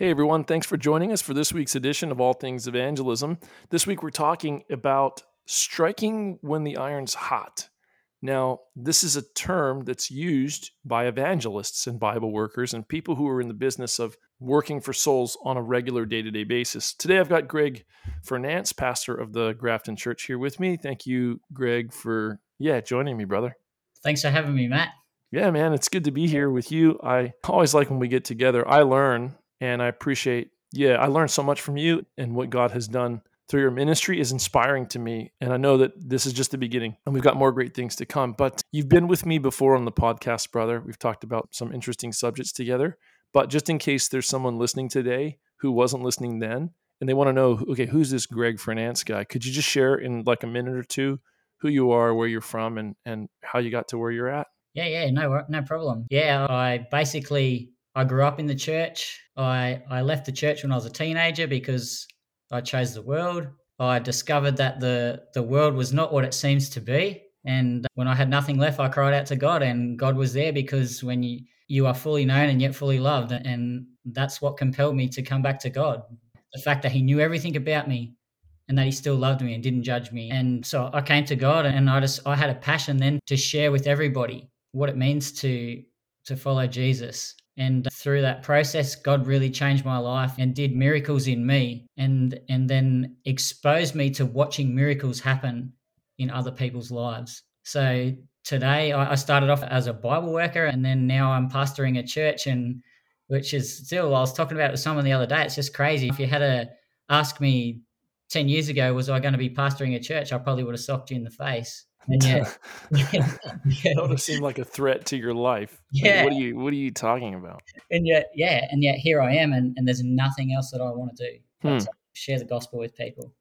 Hey everyone, thanks for joining us for this week's edition of All Things Evangelism. This week we're talking about striking when the iron's hot. Now, this is a term that's used by evangelists and Bible workers and people who are in the business of working for souls on a regular day to day basis. Today I've got Greg Fernance, pastor of the Grafton Church, here with me. Thank you, Greg, for yeah, joining me, brother. Thanks for having me, Matt. Yeah, man, it's good to be here with you. I always like when we get together. I learn and I appreciate, yeah, I learned so much from you and what God has done through your ministry is inspiring to me. And I know that this is just the beginning and we've got more great things to come. But you've been with me before on the podcast, brother. We've talked about some interesting subjects together. But just in case there's someone listening today who wasn't listening then and they want to know, okay, who's this Greg Fernance guy? Could you just share in like a minute or two who you are, where you're from, and, and how you got to where you're at? Yeah, yeah, no, no problem. Yeah, I basically I grew up in the church. I, I left the church when I was a teenager because I chose the world. I discovered that the, the world was not what it seems to be. And when I had nothing left, I cried out to God, and God was there because when you, you are fully known and yet fully loved, and that's what compelled me to come back to God. The fact that He knew everything about me and that He still loved me and didn't judge me. And so I came to God, and I just I had a passion then to share with everybody what it means to to follow Jesus. And through that process, God really changed my life and did miracles in me and and then exposed me to watching miracles happen in other people's lives. So today I started off as a Bible worker and then now I'm pastoring a church and which is still I was talking about it with someone the other day. It's just crazy. If you had to ask me 10 years ago, was I going to be pastoring a church? I probably would have socked you in the face. And yet, yeah, that would have seemed like a threat to your life. Yeah. Like, what are you What are you talking about? And yet, yeah, and yet here I am, and, and there's nothing else that I want to do but hmm. to share the gospel with people.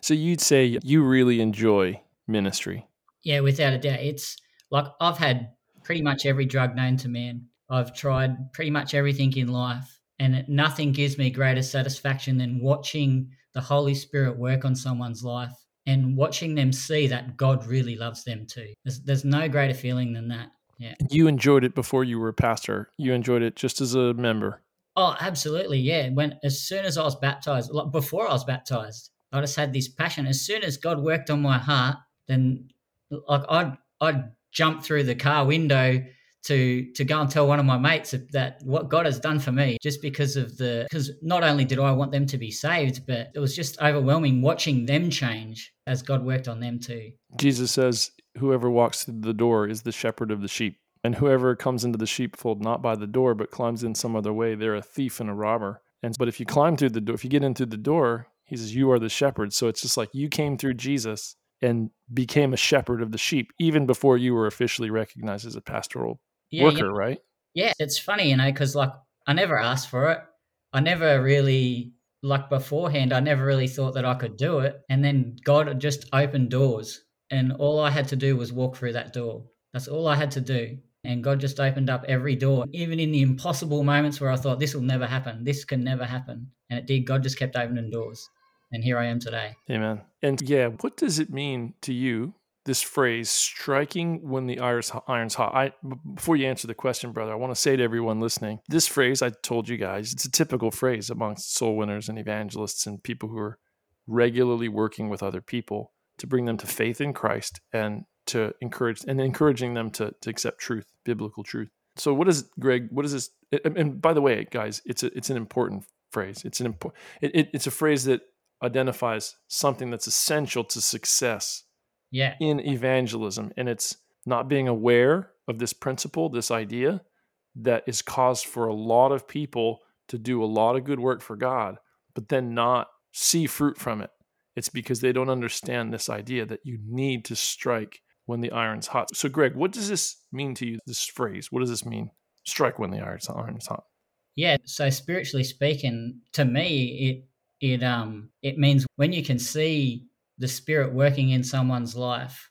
So you'd say you really enjoy ministry? Yeah, without a doubt. It's like I've had pretty much every drug known to man. I've tried pretty much everything in life, and nothing gives me greater satisfaction than watching the Holy Spirit work on someone's life and watching them see that God really loves them too. There's, there's no greater feeling than that. Yeah. You enjoyed it before you were a pastor. You enjoyed it just as a member. Oh, absolutely. Yeah. When as soon as I was baptized, like before I was baptized, I just had this passion. As soon as God worked on my heart, then like I'd I'd jump through the car window to to go and tell one of my mates that what God has done for me just because of the because not only did I want them to be saved but it was just overwhelming watching them change as God worked on them too. Jesus says whoever walks through the door is the shepherd of the sheep and whoever comes into the sheepfold not by the door but climbs in some other way they're a thief and a robber. And but if you climb through the door if you get in through the door he says you are the shepherd so it's just like you came through Jesus and became a shepherd of the sheep even before you were officially recognized as a pastoral yeah, worker, yeah. right? Yeah, it's funny, you know, because like I never asked for it. I never really like beforehand. I never really thought that I could do it, and then God just opened doors, and all I had to do was walk through that door. That's all I had to do. And God just opened up every door, even in the impossible moments where I thought this will never happen, this can never happen. And it did. God just kept opening doors. And here I am today. Amen. And yeah, what does it mean to you this phrase striking when the iron's hot. I before you answer the question brother i want to say to everyone listening this phrase i told you guys it's a typical phrase amongst soul winners and evangelists and people who are regularly working with other people to bring them to faith in christ and to encourage and encouraging them to, to accept truth biblical truth. So what is greg what is this and by the way guys it's a, it's an important phrase. It's an important it, it, it's a phrase that identifies something that's essential to success yeah. in evangelism. And it's not being aware of this principle, this idea that is caused for a lot of people to do a lot of good work for God, but then not see fruit from it. It's because they don't understand this idea that you need to strike when the iron's hot. So, Greg, what does this mean to you, this phrase? What does this mean? Strike when the iron's hot. Yeah, so spiritually speaking, to me, it it um it means when you can see the spirit working in someone's life,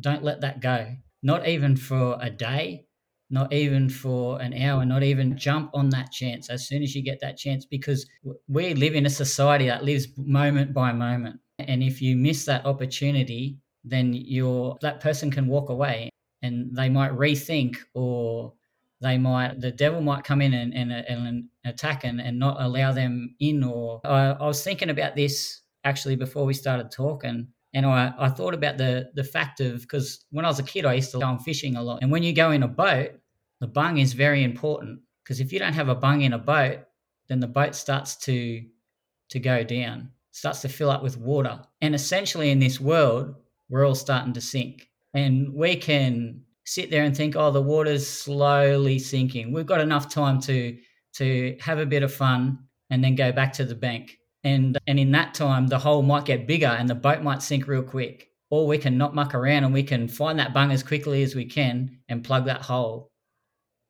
don't let that go. Not even for a day, not even for an hour, not even jump on that chance as soon as you get that chance, because we live in a society that lives moment by moment. And if you miss that opportunity, then you're that person can walk away and they might rethink or they might the devil might come in and, and, and attack and, and not allow them in. Or I, I was thinking about this actually before we started talking. And I, I thought about the the fact of because when I was a kid, I used to go on fishing a lot. And when you go in a boat, the bung is very important because if you don't have a bung in a boat, then the boat starts to to go down, starts to fill up with water. And essentially, in this world, we're all starting to sink. And we can sit there and think, oh, the water's slowly sinking. We've got enough time to to have a bit of fun and then go back to the bank. And and in that time, the hole might get bigger and the boat might sink real quick. Or we can not muck around and we can find that bung as quickly as we can and plug that hole.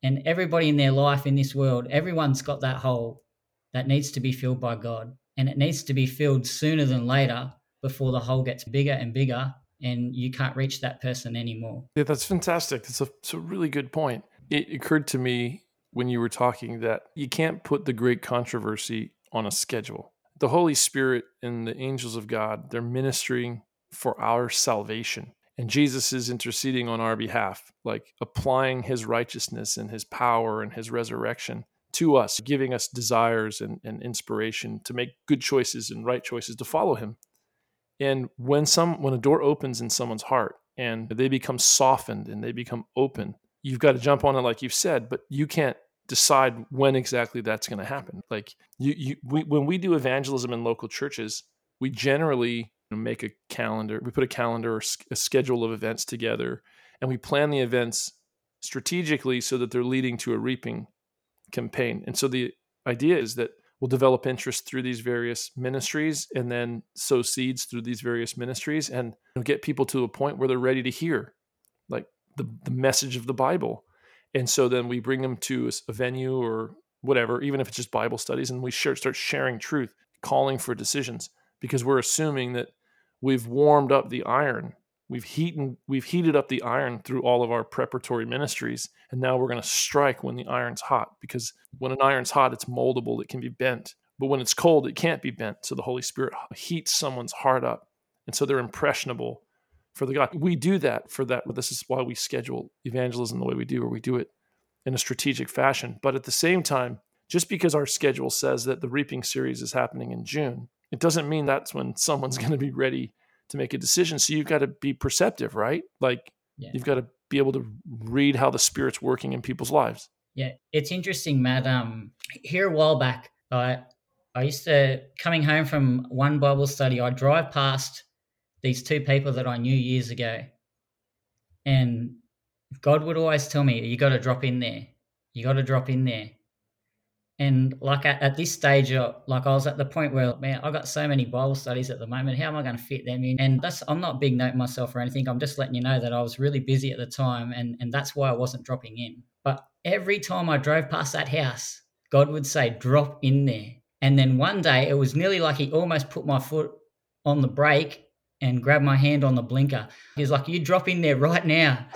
And everybody in their life in this world, everyone's got that hole that needs to be filled by God. And it needs to be filled sooner than later before the hole gets bigger and bigger and you can't reach that person anymore. Yeah, that's fantastic. That's a, that's a really good point. It occurred to me when you were talking that you can't put the great controversy on a schedule. The Holy Spirit and the angels of God, they're ministering for our salvation. And Jesus is interceding on our behalf, like applying his righteousness and his power and his resurrection to us, giving us desires and, and inspiration to make good choices and right choices to follow him. And when some when a door opens in someone's heart and they become softened and they become open, you've got to jump on it like you've said, but you can't decide when exactly that's going to happen. Like you, you we, when we do evangelism in local churches, we generally make a calendar. We put a calendar or a schedule of events together, and we plan the events strategically so that they're leading to a reaping campaign. And so the idea is that we'll develop interest through these various ministries and then sow seeds through these various ministries and get people to a point where they're ready to hear like the, the message of the bible and so then we bring them to a venue or whatever even if it's just bible studies and we share, start sharing truth calling for decisions because we're assuming that we've warmed up the iron. We've heated we've heated up the iron through all of our preparatory ministries and now we're going to strike when the iron's hot because when an iron's hot it's moldable it can be bent. But when it's cold it can't be bent so the holy spirit heats someone's heart up and so they're impressionable for the god we do that for that this is why we schedule evangelism the way we do or we do it in a strategic fashion but at the same time just because our schedule says that the reaping series is happening in june it doesn't mean that's when someone's going to be ready to make a decision. So you've got to be perceptive, right? Like yeah. you've got to be able to read how the spirit's working in people's lives. Yeah, it's interesting, Matt. Um, here a while back, I I used to coming home from one Bible study. I drive past these two people that I knew years ago, and God would always tell me, "You got to drop in there. You got to drop in there." And like at, at this stage, like I was at the point where, man, I got so many Bible studies at the moment. How am I going to fit them in? And that's I'm not big note myself or anything. I'm just letting you know that I was really busy at the time, and and that's why I wasn't dropping in. But every time I drove past that house, God would say, "Drop in there." And then one day, it was nearly like He almost put my foot on the brake and grabbed my hand on the blinker. He was like, "You drop in there right now."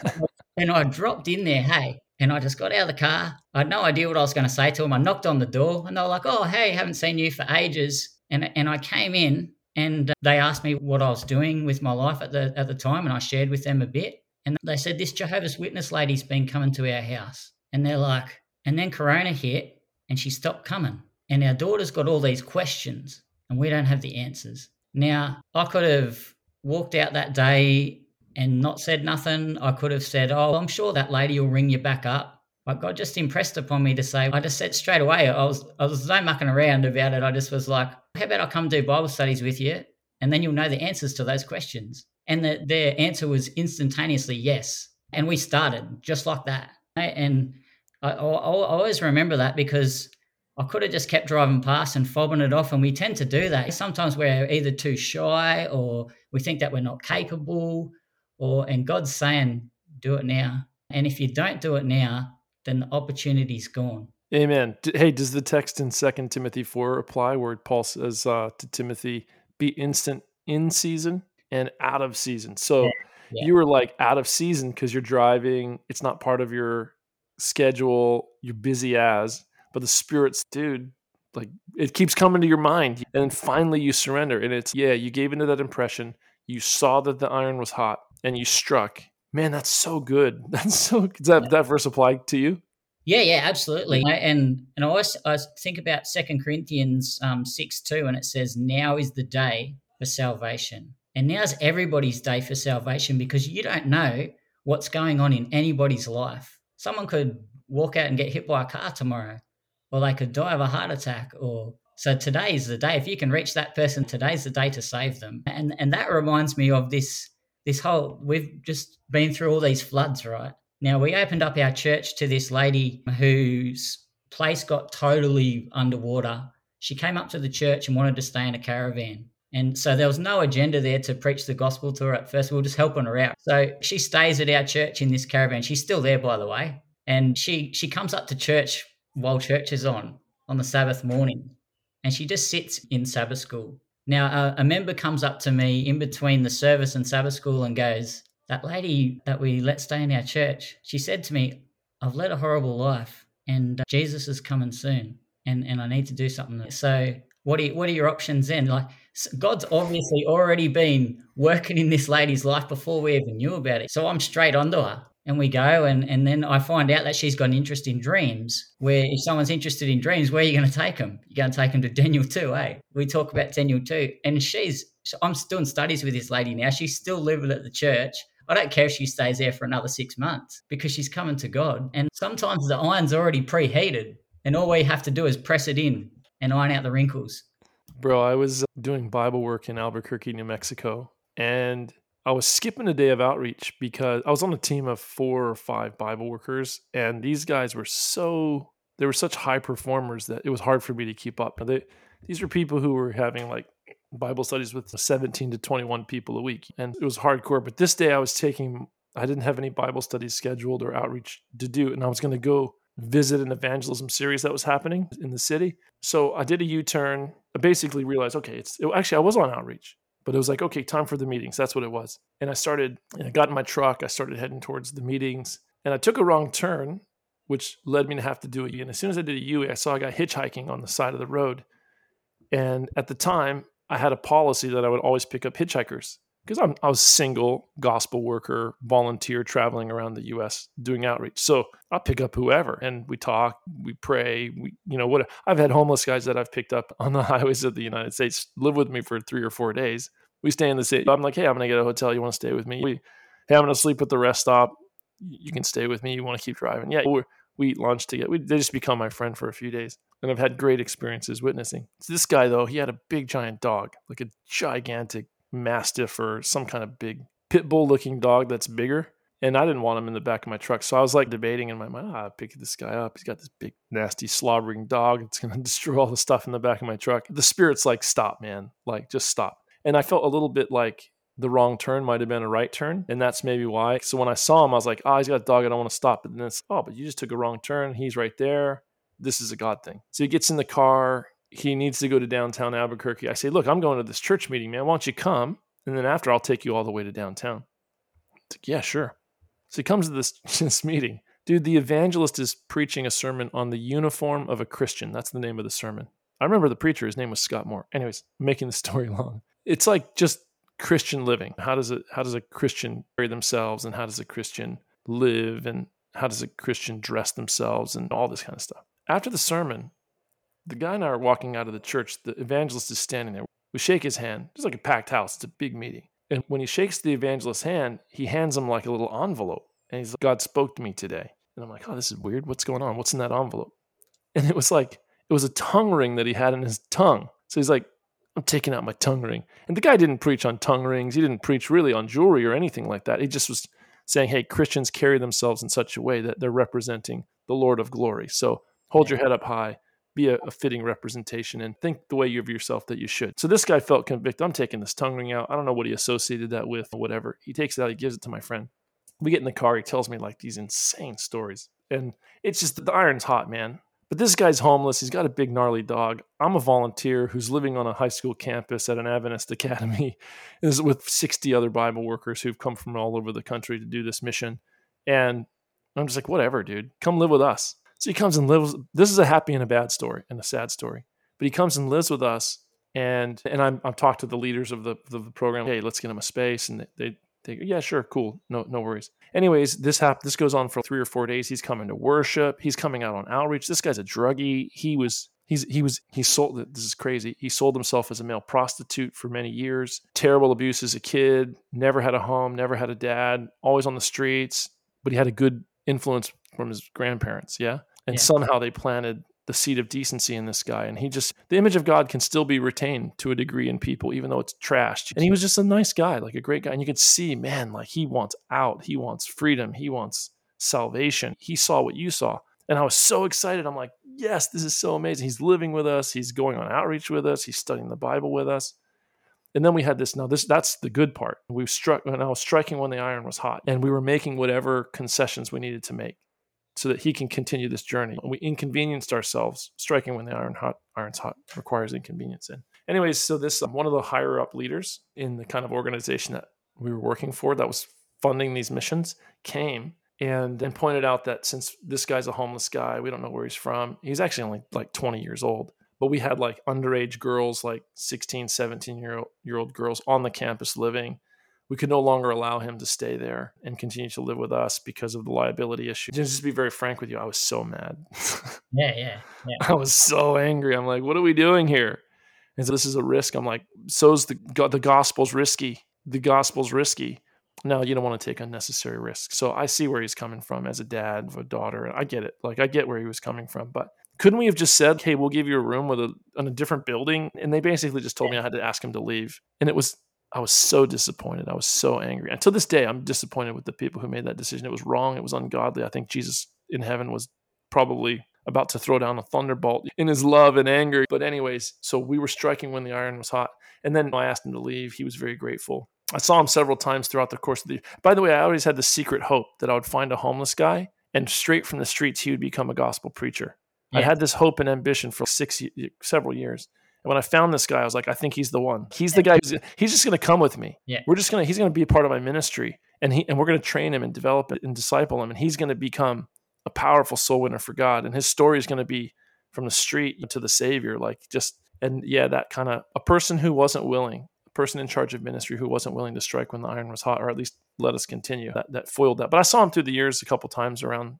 and I dropped in there. Hey, and I just got out of the car. I had no idea what I was going to say to him. I knocked on the door and they were like, oh, hey, haven't seen you for ages. And, and I came in and they asked me what I was doing with my life at the, at the time. And I shared with them a bit. And they said, this Jehovah's Witness lady's been coming to our house. And they're like, and then Corona hit and she stopped coming. And our daughter's got all these questions and we don't have the answers. Now, I could have walked out that day and not said nothing. I could have said, Oh, I'm sure that lady will ring you back up. But God just impressed upon me to say, I just said straight away, I was I was no mucking around about it. I just was like, How about I come do Bible studies with you? And then you'll know the answers to those questions. And the, their answer was instantaneously yes. And we started just like that. And I, I, I always remember that because I could have just kept driving past and fobbing it off. And we tend to do that. Sometimes we're either too shy or we think that we're not capable or and God's saying, do it now. And if you don't do it now, then the opportunity's gone. Amen. Hey, does the text in Second Timothy 4 apply where Paul says uh, to Timothy, be instant in season and out of season? So yeah. Yeah. you were like out of season because you're driving, it's not part of your schedule, you're busy as, but the Spirit's, dude, like it keeps coming to your mind. And then finally you surrender. And it's, yeah, you gave into that impression. You saw that the iron was hot and you struck. Man, that's so good. That's so. Does that that verse apply to you? Yeah, yeah, absolutely. And and I always I think about Second Corinthians um, six two, and it says, "Now is the day for salvation." And now's everybody's day for salvation because you don't know what's going on in anybody's life. Someone could walk out and get hit by a car tomorrow, or they could die of a heart attack, or so today is the day. If you can reach that person, today's the day to save them. And and that reminds me of this this whole we've just been through all these floods, right? Now we opened up our church to this lady whose place got totally underwater. She came up to the church and wanted to stay in a caravan. And so there was no agenda there to preach the gospel to her at first. We were just helping her out. So she stays at our church in this caravan. She's still there, by the way. And she she comes up to church while church is on on the Sabbath morning, and she just sits in Sabbath school. Now a, member comes up to me in between the service and Sabbath school and goes, "That lady that we let stay in our church, she said to me, I've led a horrible life, and uh, Jesus is coming soon, and and I need to do something." So what are what are your options then? Like God's obviously already been working in this lady's life before we even knew about it. So I'm straight onto her. And we go, and, and then I find out that she's got an interest in dreams. Where if someone's interested in dreams, where are you going to take them? You're going to take them to Daniel 2, eh? We talk about Daniel 2. And she's, I'm doing studies with this lady now. She's still living at the church. I don't care if she stays there for another six months because she's coming to God. And sometimes the iron's already preheated, and all we have to do is press it in and iron out the wrinkles. Bro, I was doing Bible work in Albuquerque, New Mexico, and I was skipping a day of outreach because I was on a team of four or five Bible workers, and these guys were so they were such high performers that it was hard for me to keep up. They, these were people who were having like Bible studies with 17 to 21 people a week, and it was hardcore. But this day I was taking, I didn't have any Bible studies scheduled or outreach to do, and I was going to go visit an evangelism series that was happening in the city. So I did a U turn. I basically realized, okay, it's it, actually I was on outreach, but it was like, okay, time for the meetings. That's what it was. And I started, and I got in my truck. I started heading towards the meetings, and I took a wrong turn, which led me to have to do a U. And as soon as I did a U, I saw a guy hitchhiking on the side of the road. And at the time, I had a policy that I would always pick up hitchhikers because I'm I was single gospel worker, volunteer traveling around the U.S. doing outreach. So I'll pick up whoever, and we talk, we pray, we you know what I've had homeless guys that I've picked up on the highways of the United States live with me for three or four days. We stay in the city. I'm like, hey, I'm gonna get a hotel. You want to stay with me? We, hey, I'm gonna sleep at the rest stop. You can stay with me. You want to keep driving? Yeah, we eat lunch together. We, they just become my friend for a few days, and I've had great experiences witnessing. So this guy though, he had a big giant dog, like a gigantic mastiff or some kind of big pit bull looking dog that's bigger. And I didn't want him in the back of my truck. So I was like debating in my mind, ah, pick this guy up. He's got this big, nasty, slobbering dog. It's going to destroy all the stuff in the back of my truck. The spirit's like, stop, man. Like, just stop. And I felt a little bit like the wrong turn might have been a right turn. And that's maybe why. So when I saw him, I was like, oh, he's got a dog. I don't want to stop. But then it's, oh, but you just took a wrong turn. He's right there. This is a God thing. So he gets in the car. He needs to go to downtown Albuquerque. I say, look, I'm going to this church meeting, man. Why don't you come? And then after, I'll take you all the way to downtown. It's like, yeah, sure. So he comes to this, this meeting. Dude, the evangelist is preaching a sermon on the uniform of a Christian. That's the name of the sermon. I remember the preacher, his name was Scott Moore. Anyways, making the story long. It's like just Christian living. How does it how does a Christian carry themselves and how does a Christian live and how does a Christian dress themselves and all this kind of stuff. After the sermon, the guy and I are walking out of the church. The evangelist is standing there. We shake his hand. It's like a packed house. It's a big meeting. And when he shakes the evangelist's hand, he hands him like a little envelope. And he's like, God spoke to me today. And I'm like, oh, this is weird. What's going on? What's in that envelope? And it was like, it was a tongue ring that he had in his tongue. So he's like, I'm taking out my tongue ring. And the guy didn't preach on tongue rings. He didn't preach really on jewelry or anything like that. He just was saying, hey, Christians carry themselves in such a way that they're representing the Lord of glory. So hold your head up high be a, a, fitting representation and think the way of yourself that you should. So this guy felt convicted. I'm taking this tongue ring out. I don't know what he associated that with or whatever. He takes it out, he gives it to my friend. We get in the car, he tells me like these insane stories. And it's just the iron's hot, man. But this guy's homeless. He's got a big gnarly dog. I'm a volunteer who's living on a high school campus at an Adventist academy is with 60 other Bible workers who've come from all over the country to do this mission. And I'm just like, whatever, dude. Come live with us. So he comes and lives. This is a happy and a bad story and a sad story. But he comes and lives with us, and and I'm I'm talked to the leaders of the the program. Hey, let's get him a space, and they They go, yeah, sure, cool, no, no worries. Anyways, this hap- this goes on for three or four days. He's coming to worship. He's coming out on outreach. This guy's a druggie. He was He's he was he sold this is crazy. He sold himself as a male prostitute for many years. Terrible abuse as a kid. Never had a home. Never had a dad. Always on the streets. But he had a good influence from his grandparents. Yeah, and Yeah. somehow they planted the seed of decency in this guy. And he just the image of God can still be retained to a degree in people, even though it's trashed. And he was just a nice guy, like a great guy. And you could see, man, like he wants out. He wants freedom. He wants salvation. He saw what you saw. And I was so excited. I'm like, yes, this is so amazing. He's living with us. He's going on outreach with us. He's studying the Bible with us. And then we had this. Now, this that's the good part. We struck when I was striking when the iron was hot, and we were making whatever concessions we needed to make so that he can continue this journey. We inconvenienced ourselves. Striking when the iron hot iron's hot requires inconvenience. And anyways, so this um, one of the higher up leaders in the kind of organization that we were working for that was funding these missions came and and pointed out that since this guy's a homeless guy, we don't know where he's from. He's actually only like 20 years old. But we had like underage girls, like 16, 17 year old, year old girls on the campus living. We could no longer allow him to stay there and continue to live with us because of the liability issue. Just to be very frank with you, I was so mad. Yeah, yeah, yeah. I was so angry. I'm like, what are we doing here? And so this is a risk. I'm like, so's the the gospel's risky. The gospel's risky. No, you don't want to take unnecessary risks. So I see where he's coming from as a dad of a daughter. I get it. Like I get where he was coming from. But couldn't we have just said, "Hey, we'll give you a room with a in a different building"? And they basically just told me I had to ask him to leave. And it was I was so disappointed. I was so angry. And to this day, I'm disappointed with the people who made that decision. It was wrong. It was ungodly. I think Jesus in heaven was probably about to throw down a thunderbolt in his love and anger. But, anyways, so we were striking when the iron was hot. And then I asked him to leave. He was very grateful. I saw him several times throughout the course of the By the way, I always had the secret hope that I would find a homeless guy and straight from the streets he would become a gospel preacher. I had this hope and ambition for six several years. And when I found this guy, I was like, I think he's the one. He's the guy. Who's, he's just going to come with me. Yeah. We're just going to. He's going to be a part of my ministry, and he and we're going to train him and develop it and disciple him, and he's going to become a powerful soul winner for God. And his story is going to be from the street to the Savior, like just and yeah, that kind of a person who wasn't willing, a person in charge of ministry who wasn't willing to strike when the iron was hot, or at least let us continue. That that foiled that. But I saw him through the years a couple times around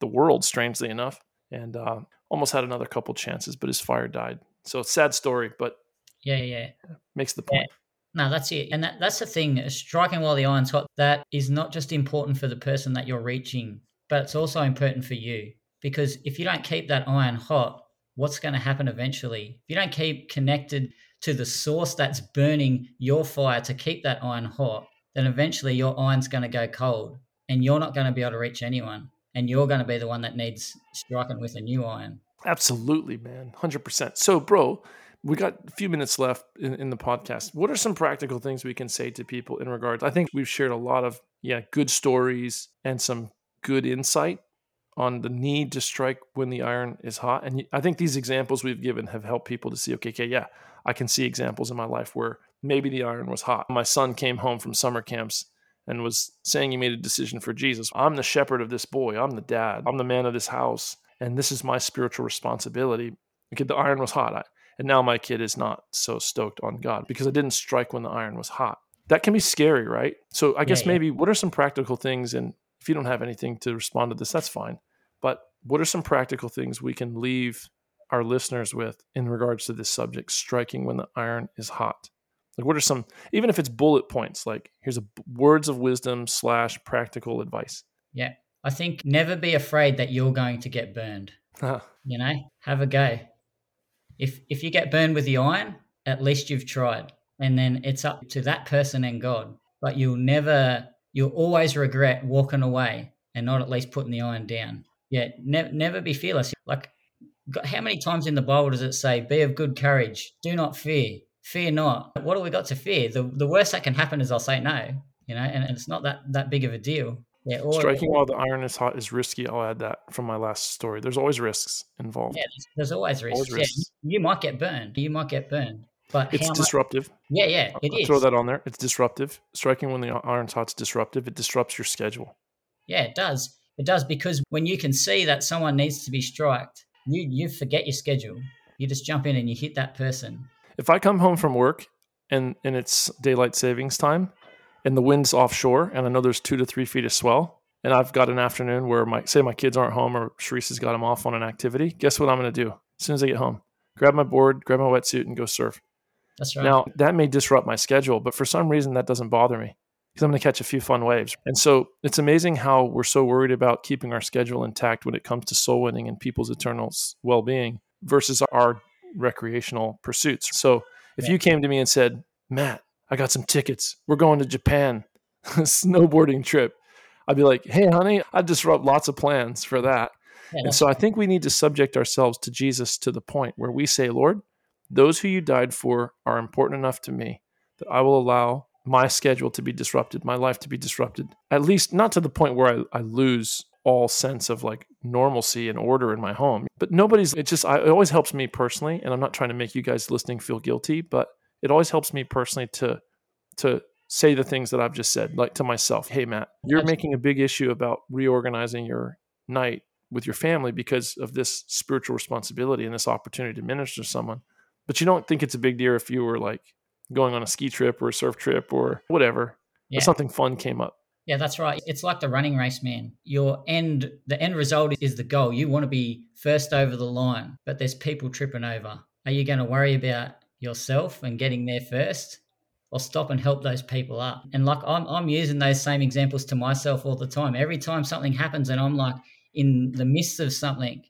the world, strangely enough, and uh, almost had another couple chances, but his fire died. So sad story, but Yeah, yeah. makes the Yeah. point. No, that's it. And that, that's the thing. Striking while the iron's hot, that is not just important for the person that you're reaching, but it's also important for you. Because if you don't keep that iron hot, what's going to happen eventually? If you don't keep connected to the source that's burning your fire to keep that iron hot, then eventually your iron's going to go cold and you're not going to be able to reach anyone. And you're going to be the one that needs striking with a new iron. Absolutely, man. 100%. So, bro, we got a few minutes left in, in the podcast. What are some practical things we can say to people in regards? I think we've shared a lot of, yeah, good stories and some good insight on the need to strike when the iron is hot. And I think these examples we've given have helped people to see, okay, okay, yeah, I can see examples in my life where maybe the iron was hot. My son came home from summer camps and was saying he made a decision for Jesus. I'm the shepherd of this boy. I'm the dad. I'm the man of this house. And this is my spiritual responsibility. Okay, the iron was hot. I, and now my kid is not so stoked on God because I didn't strike when the iron was hot. That can be scary, right? So I guess yeah. maybe what are some practical things? And if you don't have anything to respond to this, that's fine. But what are some practical things we can leave our listeners with in regards to this subject, striking when the iron is hot? Like, what are some, even if it's bullet points, like here's a words of wisdom slash practical advice. Yeah. I think never be afraid that you're going to get burned. Ah. you know? Have a go. If if you get burned with the iron at least you've tried and then it's up to that person and god. But you'll never you'll always regret walking away and not at least putting the iron down. Yeah ne- never be fearless. Like how many times in the bible does it say be of good courage do not fear fear not what do we got to fear? The, the worst that can happen is i'll say no you know and, and it's not that that big of a deal yeah Striking while the iron is hot is risky. I'll add that from my last story. There's always risks involved. Yeah, there's, there's always risks. Always Yeah, risks. you, you might get burned. You might get burned. But It's how much? disruptive. Yeah, yeah, it I'll is. throw that on there. It's disruptive. Striking when the iron's hot is disruptive. It disrupts your schedule. Yeah, it does. It does because when you can see that someone needs to be striked, you you forget your schedule. You just jump in and you hit that person. If I come home from work and and it's daylight savings time, and the wind's offshore and I know there's two to three feet of swell and I've got an afternoon where my say my kids aren't home or Sharice has got them off on an activity, guess what I'm going to do as soon as I get home? Grab my board, grab my wetsuit, and go surf. That's right. Now that may disrupt my schedule, but for some reason that doesn't bother me because I'm going to catch a few fun waves. And so it's amazing how we're so worried about keeping our schedule intact when it comes to soul winning and people's eternal well-being versus our recreational pursuits. So if Yeah. you came to me and said, "Matt, I got some tickets. We're going to Japan, snowboarding trip," I'd be like, "Hey, honey, I'd disrupt lots of plans for that." Yeah, And so I think we need to subject ourselves to Jesus to the point where we say, Lord, those who you died for are important enough to me that I will allow my schedule to be disrupted, my life to be disrupted, at least not to the point where I, I lose all sense of like normalcy and order in my home. But nobody's, it just, I, it always helps me personally. And I'm not trying to make you guys listening feel guilty, but it always helps me personally to, to, say the things that I've just said, like to myself, hey, Matt, you're making a big issue about reorganizing your night with your family because of this spiritual responsibility and this opportunity to minister to someone. But you don't think it's a big deal if you were like going on a ski trip or a surf trip or whatever. Yeah. Or something fun came up. Yeah, that's right. It's like the running race, man. Your end, the end result is the goal. You want to be first over the line, but there's people tripping over. Are you going to worry about yourself and getting there first, or stop and help those people up? And like I'm, I'm using those same examples to myself all the time. Every time something happens, and I'm like in the midst of something,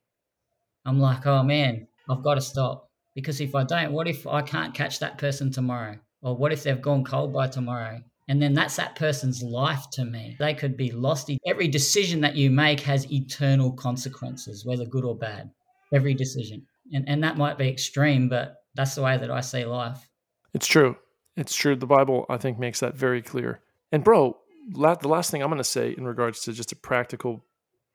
I'm like, oh man, I've got to stop because if I don't, what if I can't catch that person tomorrow, or what if they've gone cold by tomorrow? And then that's that person's life to me. They could be lost. Every decision that you make has eternal consequences, whether good or bad. Every decision. And, and that might be extreme, but that's the way that I see life. It's true. It's true. The Bible, I think, makes that very clear. And, bro, la- the last thing I'm going to say in regards to just a practical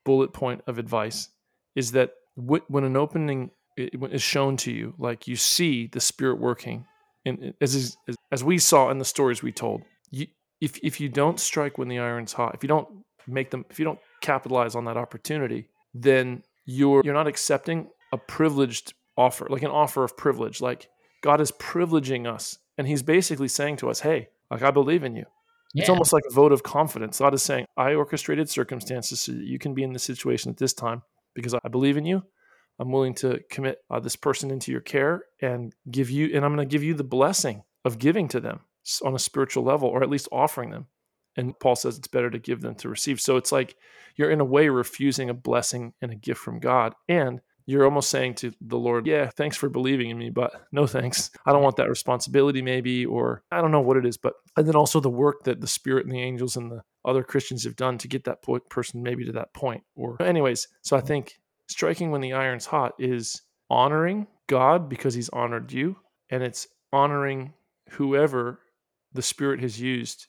bullet point of advice is that wh- when an opening is shown to you, like you see the Spirit working, and as as we saw in the stories we told, you, if if you don't strike when the iron's hot, if you don't make them, if you don't capitalize on that opportunity, then you're you're not accepting a privileged offer, like an offer of privilege. Like God is privileging us, and He's basically saying to us, "Hey, like I believe in you." It's almost like a vote of confidence. God is saying, I orchestrated circumstances so that you can be in this situation at this time because I believe in you. I'm willing to commit uh, this person into your care and give you, and I'm going to give you the blessing of giving to them on a spiritual level, or at least offering them. And Paul says it's better to give than to receive. So it's like you're in a way refusing a blessing and a gift from God. And you're almost saying to the Lord, Yeah, thanks for believing in me, but no thanks. I don't want that responsibility, maybe, or I don't know what it is. But, and then also the work that the Spirit and the angels and the other Christians have done to get that po- person maybe to that point. Or, anyways, so I mm. think striking when the iron's hot is honoring God because he's honored you, and it's honoring whoever the Spirit has used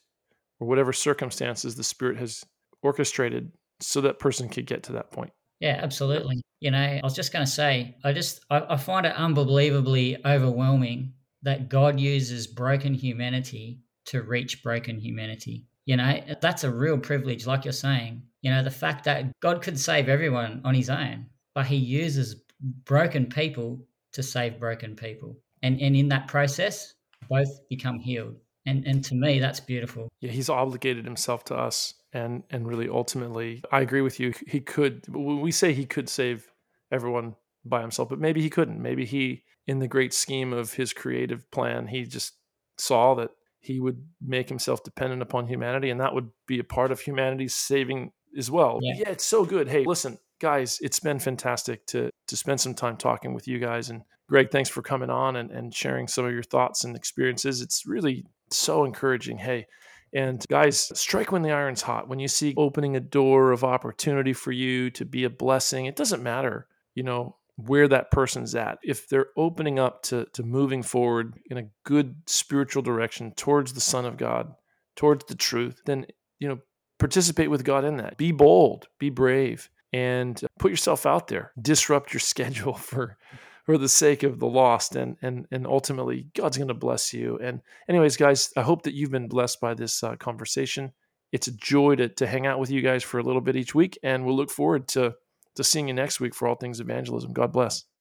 or whatever circumstances the Spirit has orchestrated so that person could get to that point. Yeah, absolutely. You know, I was just going to say, I just I, I find it unbelievably overwhelming that God uses broken humanity to reach broken humanity. You know, that's a real privilege, like you're saying. You know, the fact that God could save everyone on His own, but He uses broken people to save broken people, and and in that process, both become healed. And and to me, that's beautiful. Yeah, he's obligated himself to us, and and really ultimately, I agree with you. He could. We say he could save everyone by himself, but maybe he couldn't. Maybe he, in the great scheme of his creative plan, he just saw that he would make himself dependent upon humanity, and that would be a part of humanity's saving as well. Yeah. yeah, it's so good. Hey, listen, guys, it's been fantastic to to spend some time talking with you guys. And Greg, thanks for coming on and, and sharing some of your thoughts and experiences. It's really so encouraging. Hey, and guys, strike when the iron's hot. When you see opening a door of opportunity for you to be a blessing, it doesn't matter, you know, where that person's at. If they're opening up to to moving forward in a good spiritual direction towards the Son of God, towards the truth, then you know, participate with God in that. Be bold, be brave, and uh, put yourself out there. Disrupt your schedule for for the sake of the lost and and and ultimately God's going to bless you. And anyways, guys, I hope that you've been blessed by this uh, conversation. It's a joy to to hang out with you guys for a little bit each week and we'll look forward to to seeing you next week for all things evangelism. God bless.